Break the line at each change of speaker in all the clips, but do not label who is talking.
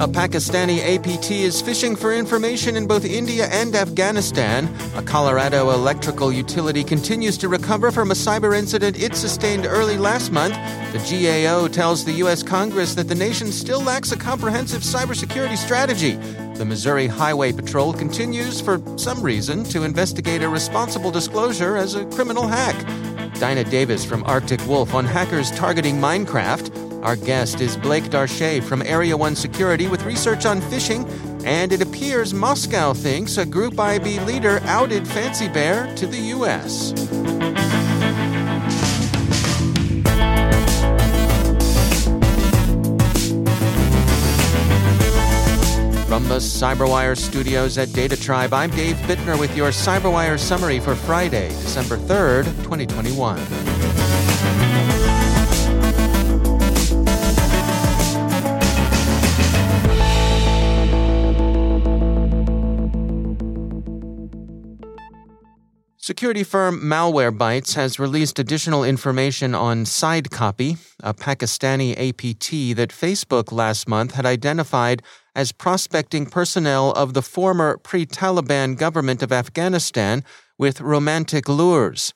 A Pakistani APT is phishing for information in both India and Afghanistan. A Colorado electrical utility continues to recover from a cyber incident it sustained early last month. The GAO tells the U.S. Congress that the nation still lacks a comprehensive cybersecurity strategy. The Missouri Highway Patrol continues, for some reason, to investigate a responsible disclosure as a criminal hack. Dinah Davis from Arctic Wolf on hackers targeting Minecraft. Our guest is Blake Darché from Area 1 Security with research on phishing, and it appears Moscow thinks a Group IB leader outed Fancy Bear to the U.S. From the CyberWire studios at Data Tribe, I'm Dave Bittner with your CyberWire summary for Friday, December 3rd, 2021. Security firm Malwarebytes has released additional information on SideCopy, a Pakistani APT that Facebook last month had identified as prospecting personnel of the former pre Taliban government of Afghanistan with romantic lures.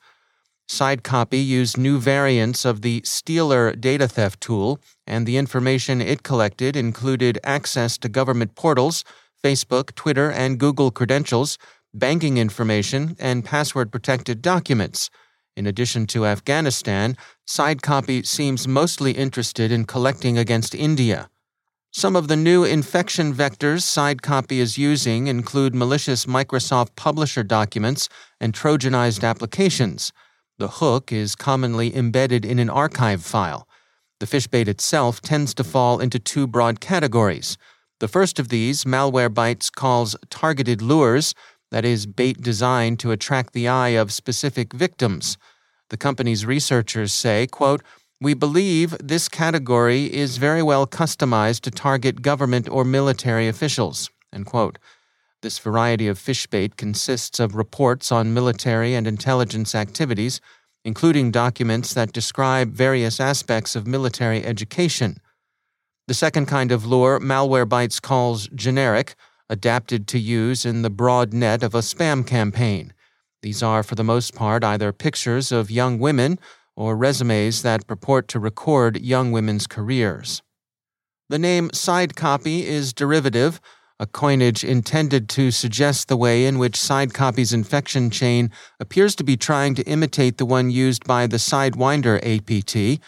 SideCopy used new variants of the Stealer data theft tool, and the information it collected included access to government portals, Facebook, Twitter, and Google credentials banking information, and password protected documents. In addition to Afghanistan, SideCopy seems mostly interested in collecting against India. Some of the new infection vectors SideCopy is using include malicious Microsoft Publisher documents and Trojanized applications. The hook is commonly embedded in an archive file. The phishbait itself tends to fall into two broad categories. The first of these, malware Malwarebytes calls targeted lures, that is, bait designed to attract the eye of specific victims. The company's researchers say, quote, we believe this category is very well customized to target government or military officials. This variety of phish bait consists of reports on military and intelligence activities, including documents that describe various aspects of military education. The second kind of lure Malwarebytes calls generic adapted to use in the broad net of a spam campaign. These are, for the most part, either pictures of young women or resumes that purport to record young women's careers. The name side copy is derivative, a coinage intended to suggest the way in which side copy's infection chain appears to be trying to imitate the one used by the Sidewinder APT.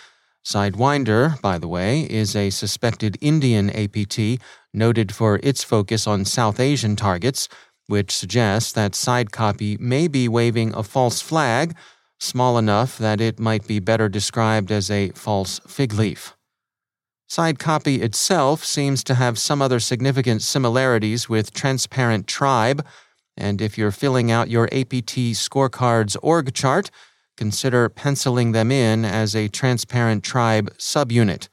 Sidewinder, by the way, is a suspected Indian APT noted for its focus on South Asian targets, which suggests that SideCopy may be waving a false flag, small enough that it might be better described as a false fig leaf. SideCopy itself seems to have some other significant similarities with Transparent Tribe, and if you're filling out your APT scorecards org chart, consider penciling them in as a Transparent Tribe subunit.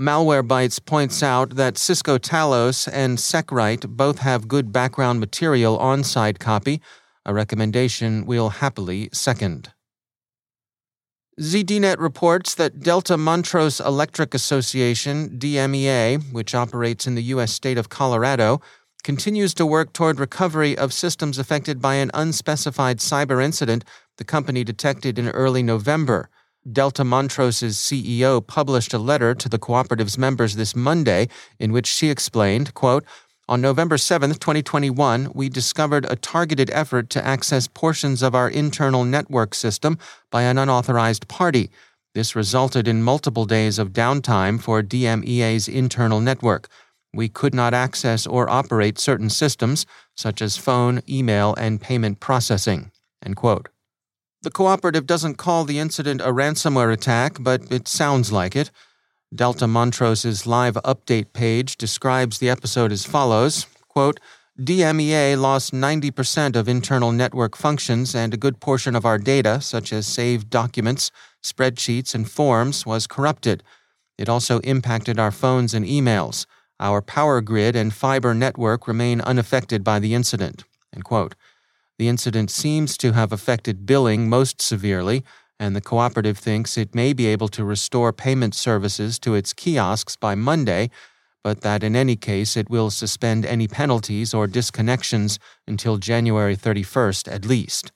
Malwarebytes points out that Cisco Talos and Seqrite both have good background material on side copy, a recommendation we'll happily second. ZDNet reports that Delta Montrose Electric Association, DMEA, which operates in the U.S. state of Colorado, continues to work toward recovery of systems affected by an unspecified cyber incident the company detected in early November. Delta Montrose's CEO published a letter to the cooperative's members this Monday in which she explained, quote, On November 7, 2021, we discovered a targeted effort to access portions of our internal network system by an unauthorized party. This resulted in multiple days of downtime for DMEA's internal network. We could not access or operate certain systems, such as phone, email, and payment processing. The cooperative doesn't call the incident a ransomware attack, but it sounds like it. Delta Montrose's live update page describes the episode as follows quote, DMEA lost 90% of internal network functions, and a good portion of our data, such as saved documents, spreadsheets, and forms, was corrupted. It also impacted our phones and emails. Our power grid and fiber network remain unaffected by the incident. The incident seems to have affected billing most severely, and the cooperative thinks it may be able to restore payment services to its kiosks by Monday, but that in any case it will suspend any penalties or disconnections until January 31st at least.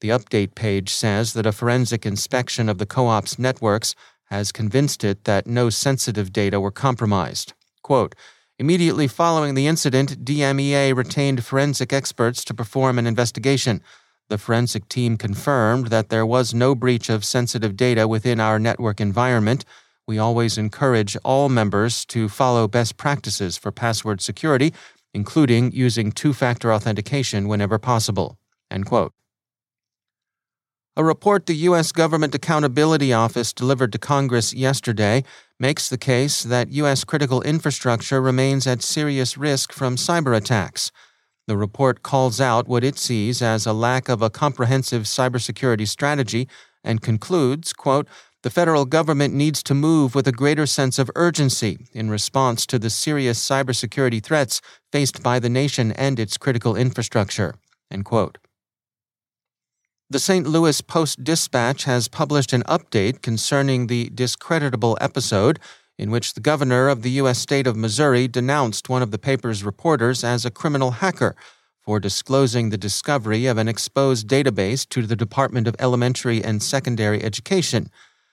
The update page says that a forensic inspection of the co op's networks has convinced it that no sensitive data were compromised. Quote, Immediately following the incident, DMEA retained forensic experts to perform an investigation. The forensic team confirmed that there was no breach of sensitive data within our network environment. We always encourage all members to follow best practices for password security, including using two factor authentication whenever possible. A report the U.S. Government Accountability Office delivered to Congress yesterday makes the case that U.S. critical infrastructure remains at serious risk from cyber attacks. The report calls out what it sees as a lack of a comprehensive cybersecurity strategy and concludes, quote, the federal government needs to move with a greater sense of urgency in response to the serious cybersecurity threats faced by the nation and its critical infrastructure. End quote. The St. Louis Post Dispatch has published an update concerning the discreditable episode in which the governor of the U.S. state of Missouri denounced one of the paper's reporters as a criminal hacker for disclosing the discovery of an exposed database to the Department of Elementary and Secondary Education.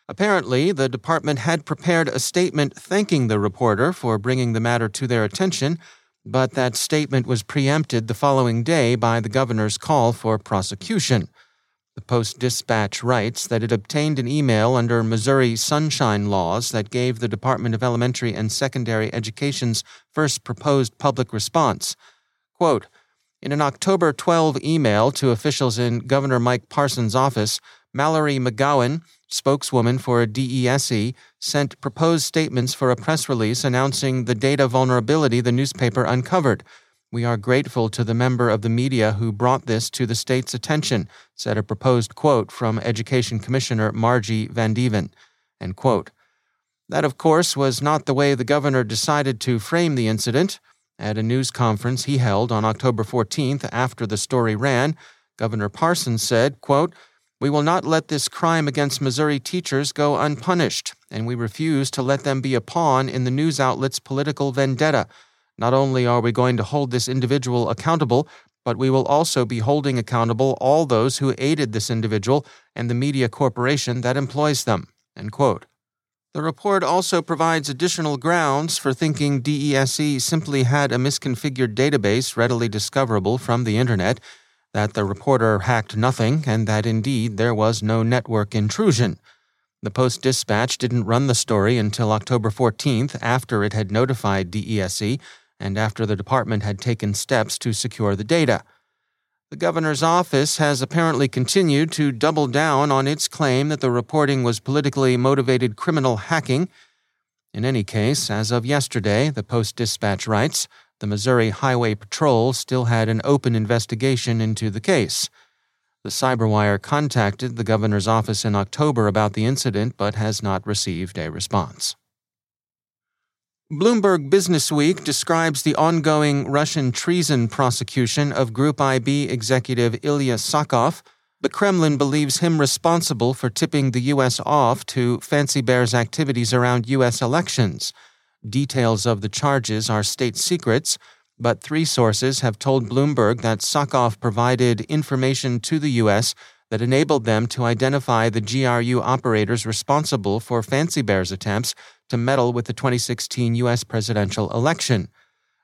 Apparently, the department had prepared a statement thanking the reporter for bringing the matter to their attention, but that statement was preempted the following day by the governor's call for prosecution. The Post Dispatch writes that it obtained an email under Missouri Sunshine laws that gave the Department of Elementary and Secondary Education's first proposed public response. Quote, in an October 12 email to officials in Governor Mike Parson's office, Mallory McGowan, spokeswoman for DESE, sent proposed statements for a press release announcing the data vulnerability the newspaper uncovered. We are grateful to the member of the media who brought this to the state's attention, said a proposed quote from Education Commissioner Margie Van Deven. That, of course, was not the way the governor decided to frame the incident. At a news conference he held on October 14th after the story ran, Governor Parsons said, quote, We will not let this crime against Missouri teachers go unpunished, and we refuse to let them be a pawn in the news outlet's political vendetta. Not only are we going to hold this individual accountable, but we will also be holding accountable all those who aided this individual and the media corporation that employs them. The report also provides additional grounds for thinking DESE simply had a misconfigured database readily discoverable from the Internet, that the reporter hacked nothing, and that indeed there was no network intrusion. The Post Dispatch didn't run the story until October 14th after it had notified DESE and after the department had taken steps to secure the data. The governor's office has apparently continued to double down on its claim that the reporting was politically motivated criminal hacking. In any case, as of yesterday, the Post Dispatch writes, the Missouri Highway Patrol still had an open investigation into the case. The Cyberwire contacted the governor's office in October about the incident but has not received a response. Bloomberg Businessweek describes the ongoing Russian treason prosecution of Group IB executive Ilya Sachkov. The Kremlin believes him responsible for tipping the U.S. off to Fancy Bear's activities around U.S. elections. Details of the charges are state secrets, but three sources have told Bloomberg that Sachkov provided information to the U.S. that enabled them to identify the GRU operators responsible for Fancy Bear's attempts to meddle with the 2016 U.S. presidential election.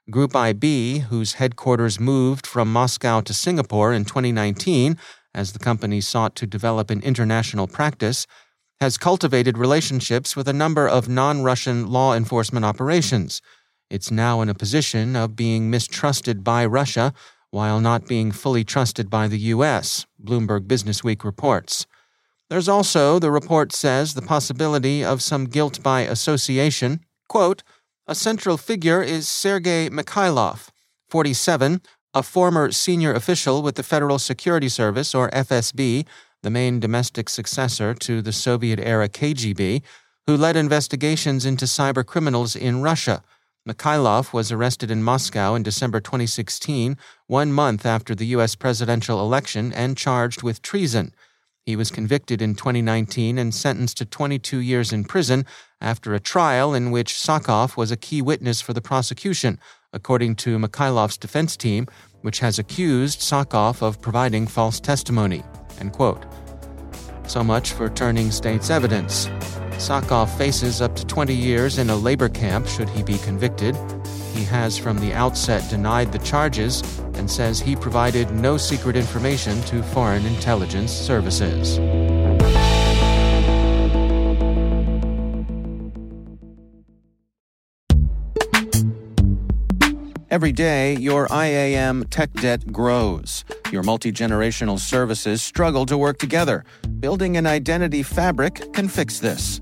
Group IB, whose headquarters moved from Moscow to Singapore in 2019 as the company sought to develop an international practice, has cultivated relationships with a number of non Russian law enforcement operations. It's now in a position of being mistrusted by Russia while not being fully trusted by the U.S., Bloomberg Businessweek reports. There's also, the report says, the possibility of some guilt by association. Quote, a central figure is Sergei Mikhailov, 47, a former senior official with the Federal Security Service, or FSB, the main domestic successor to the Soviet era KGB, who led investigations into cyber criminals in Russia. Mikhailov was arrested in Moscow in December 2016, one month after the U.S. presidential election, and charged with treason. He was convicted in 2019 and sentenced to 22 years in prison after a trial in which Sachkov was a key witness for the prosecution, according to Mikhailov's defense team, which has accused Sachkov of providing false testimony. So much for turning state's evidence. Sachkov faces up to 20 years in a labor camp should he be convicted. He has from the outset denied the charges and says he provided no secret information to foreign intelligence services. Every day, your IAM tech debt grows. Your multi generational services struggle to work together. Building an identity fabric can fix this.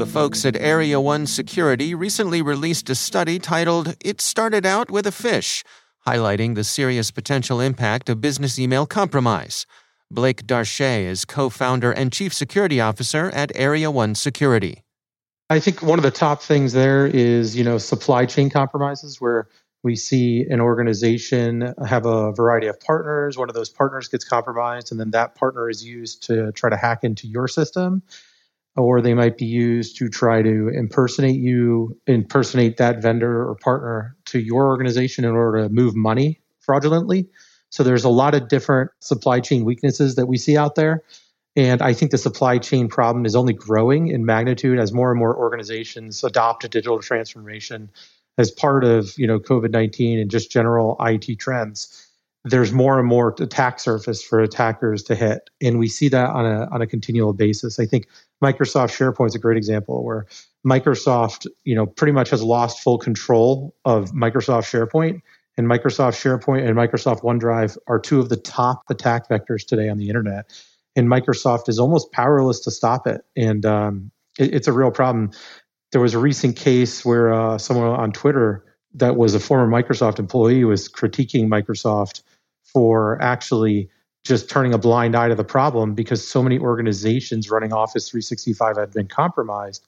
The folks at Area 1 Security recently released a study titled It Started Out with a Phish, highlighting the serious potential impact of business email compromise. Blake Darche is co founder and chief security officer at Area 1 Security.
I think one of the top things there is, you know, supply chain compromises where we see an organization have a variety of partners. One of those partners gets compromised, and then that partner is used to try to hack into your system or they might be used to try to impersonate you, impersonate that vendor or partner to your organization in order to move money fraudulently. So there's a lot of different supply chain weaknesses that we see out there. And I think the supply chain problem is only growing in magnitude as more and more organizations adopt a digital transformation as part of, you know, COVID-19 and just general IT trends. There's more and more attack surface for attackers to hit. And we see that on a on a continual basis. I think Microsoft SharePoint is a great example where Microsoft, you know, pretty much has lost full control of Microsoft SharePoint. And Microsoft SharePoint and Microsoft OneDrive are two of the top attack vectors today on the internet. And Microsoft is almost powerless to stop it. And um, it, it's a real problem. There was a recent case where uh, someone on Twitter that was a former Microsoft employee was critiquing Microsoft for actually just turning a blind eye to the problem because so many organizations running Office 365 had been compromised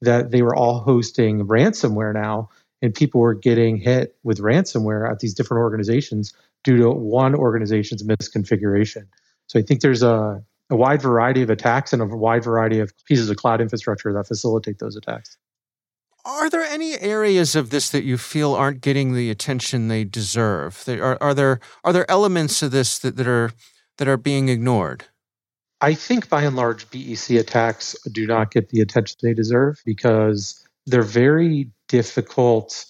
that they were all hosting ransomware now. and people were getting hit with ransomware at these different organizations due to one organization's misconfiguration. So I think there's a, a wide variety of attacks and a wide variety of pieces of cloud infrastructure that facilitate those attacks.
Are there any areas of this that you feel aren't getting the attention they deserve? Are, are there are there elements of this that, that are that are being ignored?
I think by and large, BEC attacks do not get the attention they deserve because they're very difficult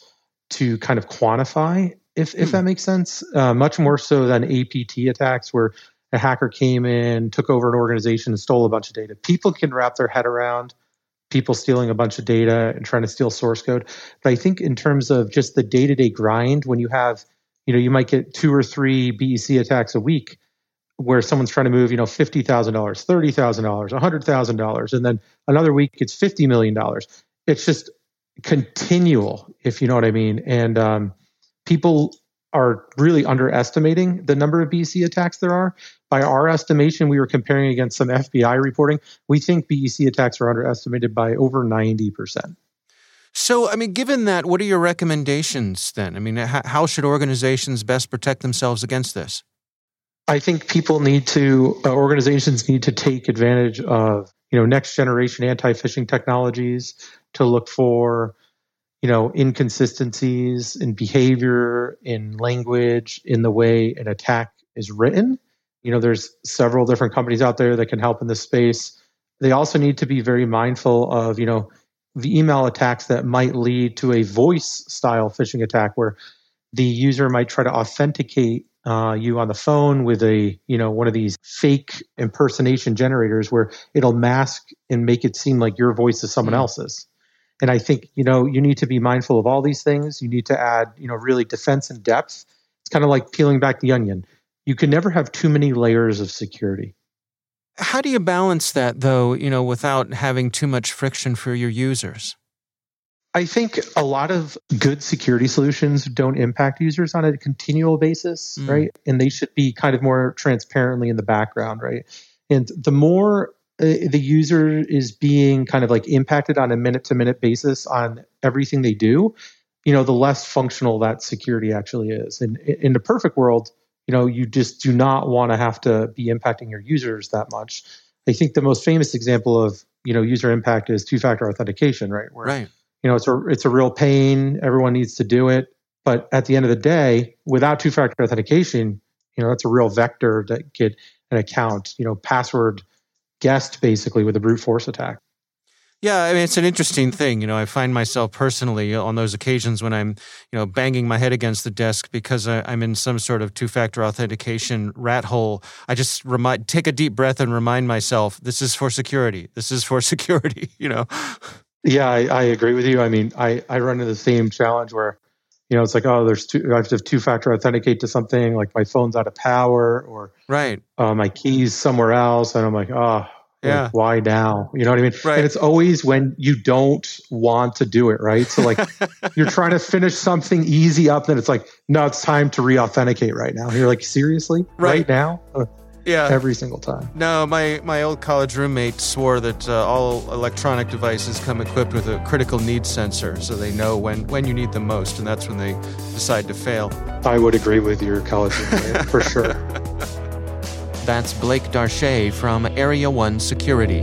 to kind of quantify, if, if hmm. that makes sense. Uh, much more so than APT attacks, where a hacker came in, took over an organization, and stole a bunch of data. People can wrap their head around people stealing a bunch of data and trying to steal source code. But I think in terms of just the day to day grind, when you have, you know, you might get two or three BEC attacks a week where someone's trying to move, you know, $50,000, $30,000, $100,000, and then another week it's $50 million. It's just continual, if you know what I mean. And um, people are really underestimating the number of BEC attacks there are. By our estimation, we were comparing against some FBI reporting. We think BEC attacks are underestimated by over 90%.
So, I mean, given that, what are your recommendations then? I mean, how should organizations best protect themselves against this?
I think people need to, uh, organizations need to take advantage of, you know, next generation anti phishing technologies to look for, you know, inconsistencies in behavior, in language, in the way an attack is written. You know, there's several different companies out there that can help in this space. They also need to be very mindful of, you know, the email attacks that might lead to a voice style phishing attack where the user might try to authenticate uh, you on the phone with a you know one of these fake impersonation generators where it'll mask and make it seem like your voice is someone mm. else's and i think you know you need to be mindful of all these things you need to add you know really defense and depth it's kind of like peeling back the onion you can never have too many layers of security
how do you balance that though you know without having too much friction for your users
I think a lot of good security solutions don't impact users on a continual basis, mm. right? And they should be kind of more transparently in the background, right? And the more Uh, the user is being kind of like impacted on a minute to minute basis on everything they do, you know, the less functional that security actually is. And in the perfect world, you know, you just do not want to have to be impacting your users that much. I think the most famous example of, you know, user impact is two factor authentication, right?
Where, right
you know it's a it's a real pain everyone needs to do it but at the end of the day without two factor authentication you know that's a real vector that get an account you know password guessed basically with a brute force attack
yeah, I mean it's an interesting thing. You know, I find myself personally uh, on those occasions when I'm, you know, banging my head against the desk because I, am in some sort of two-factor authentication rat hole. I just remind, take a deep breath and remind myself, this is for security. This is for security. You know.
Yeah, I, I, agree with you. I mean, I, I run into the same challenge where, you know, it's like, oh, there's two, I have to two factor authenticate to something, like my phone's out of power or
right,
uh, my keys somewhere else, and I'm like, oh,
yeah,
like, why now? You know what I mean?
Right.
And it's always when you don't want to do it, right? So like, you're trying to finish something easy up, then it's like, no, it's time to re-authenticate right now. And you're like, seriously, right, right now?
Yeah.
Every single time.
No, my, my old college roommate swore that uh, all electronic devices come equipped with a critical need sensor so they know when, when you need them most, and that's when they decide to fail.
I would agree with your college roommate, for sure.
That's Blake Darche from Area 1 Security.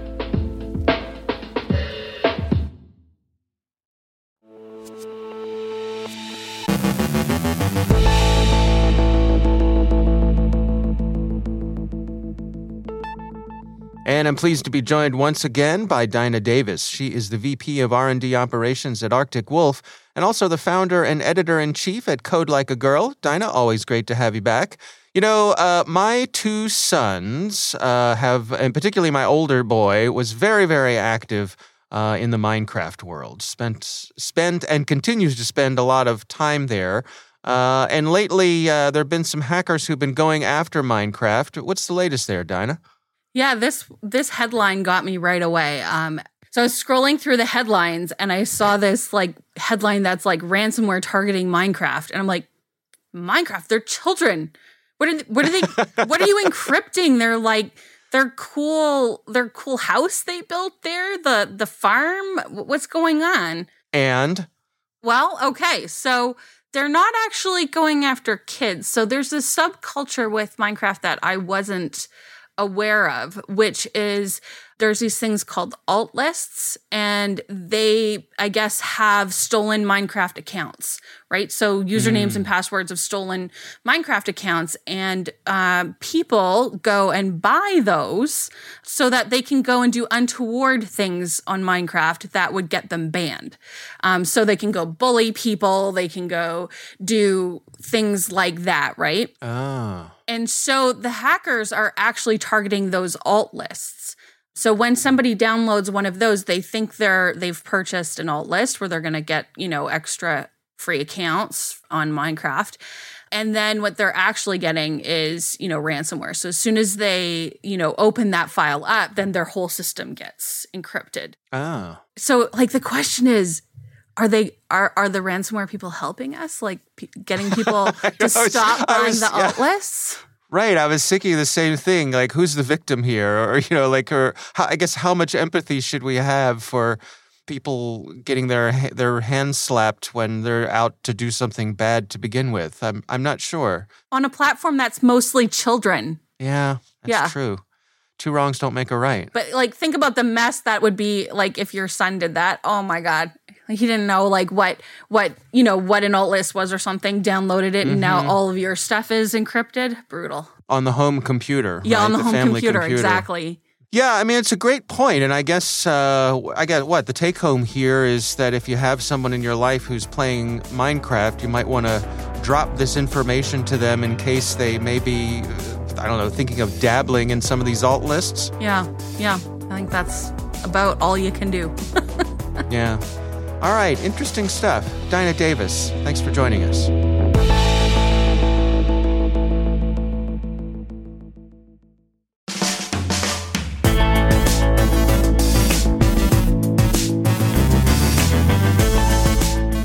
And I'm pleased to be joined once again by Dinah Davis. She is the VP of R&D Operations at Arctic Wolf and also the founder and editor-in-chief at Code Like a Girl. Dinah, always great to have you back. You know, uh, my two sons uh, have, and particularly my older boy, was very, very active uh, in the Minecraft world. Spent, spent, and continues to spend a lot of time there. Uh, and lately, uh, there have been some hackers who've been going after Minecraft. What's the latest there, Dinah?
Yeah, this this headline got me right away. Um, so I was scrolling through the headlines and I saw this like headline that's like ransomware targeting Minecraft, and I'm like, Minecraft, they're children. What are what are they? what are you encrypting? They're like their cool their cool house they built there, the the farm. What's going on?
And
well, okay, so they're not actually going after kids. So there's this subculture with Minecraft that I wasn't aware of, which is there's these things called alt lists, and they, I guess, have stolen Minecraft accounts, right? So usernames mm. and passwords of stolen Minecraft accounts, and uh, people go and buy those so that they can go and do untoward things on Minecraft that would get them banned. Um, so they can go bully people, they can go do things like that, right?
Oh.
And so the hackers are actually targeting those alt lists. So when somebody downloads one of those, they think they're they've purchased an alt list where they're going to get, you know, extra free accounts on Minecraft. And then what they're actually getting is, you know, ransomware. So as soon as they, you know, open that file up, then their whole system gets encrypted.
Oh.
So like the question is, are they are are the ransomware people helping us like p- getting people to stop buying was, the yeah.
Right. I was thinking the same thing. Like, who's the victim here? Or, you know, like, or how, I guess how much empathy should we have for people getting their their hands slapped when they're out to do something bad to begin with? I'm I'm not sure.
On a platform that's mostly children.
Yeah, that's yeah. true. Two wrongs don't make a right.
But like, think about the mess that would be like if your son did that. Oh my god, he didn't know like what what you know what an alt list was or something. Downloaded it, mm-hmm. and now mm-hmm. all of your stuff is encrypted. Brutal.
On the home computer.
Yeah,
right?
on the, the home computer, computer, exactly.
Yeah, I mean it's a great point, and I guess uh, I guess what the take home here is that if you have someone in your life who's playing Minecraft, you might want to drop this information to them in case they may be, I don't know, thinking of dabbling in some of these alt lists.
Yeah, yeah, I think that's about all you can do.
yeah. All right, interesting stuff. Dinah Davis, thanks for joining us.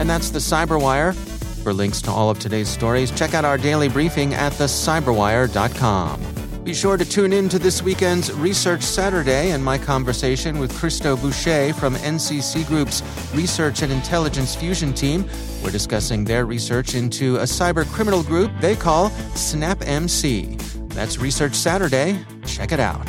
And that's the Cyberwire. For links to all of today's stories, check out our daily briefing at thecyberwire.com. Be sure to tune in to this weekend's Research Saturday and my conversation with Christo Butcher from NCC Group's Research and Intelligence Fusion team. We're discussing their research into a cyber criminal group they call SnapMC. That's Research Saturday. Check it out.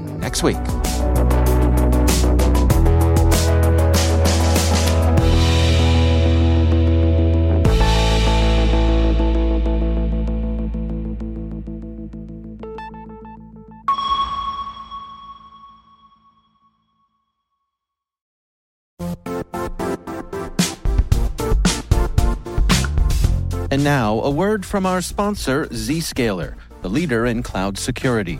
next week. And now, a word from our sponsor, Zscaler, the leader in cloud security.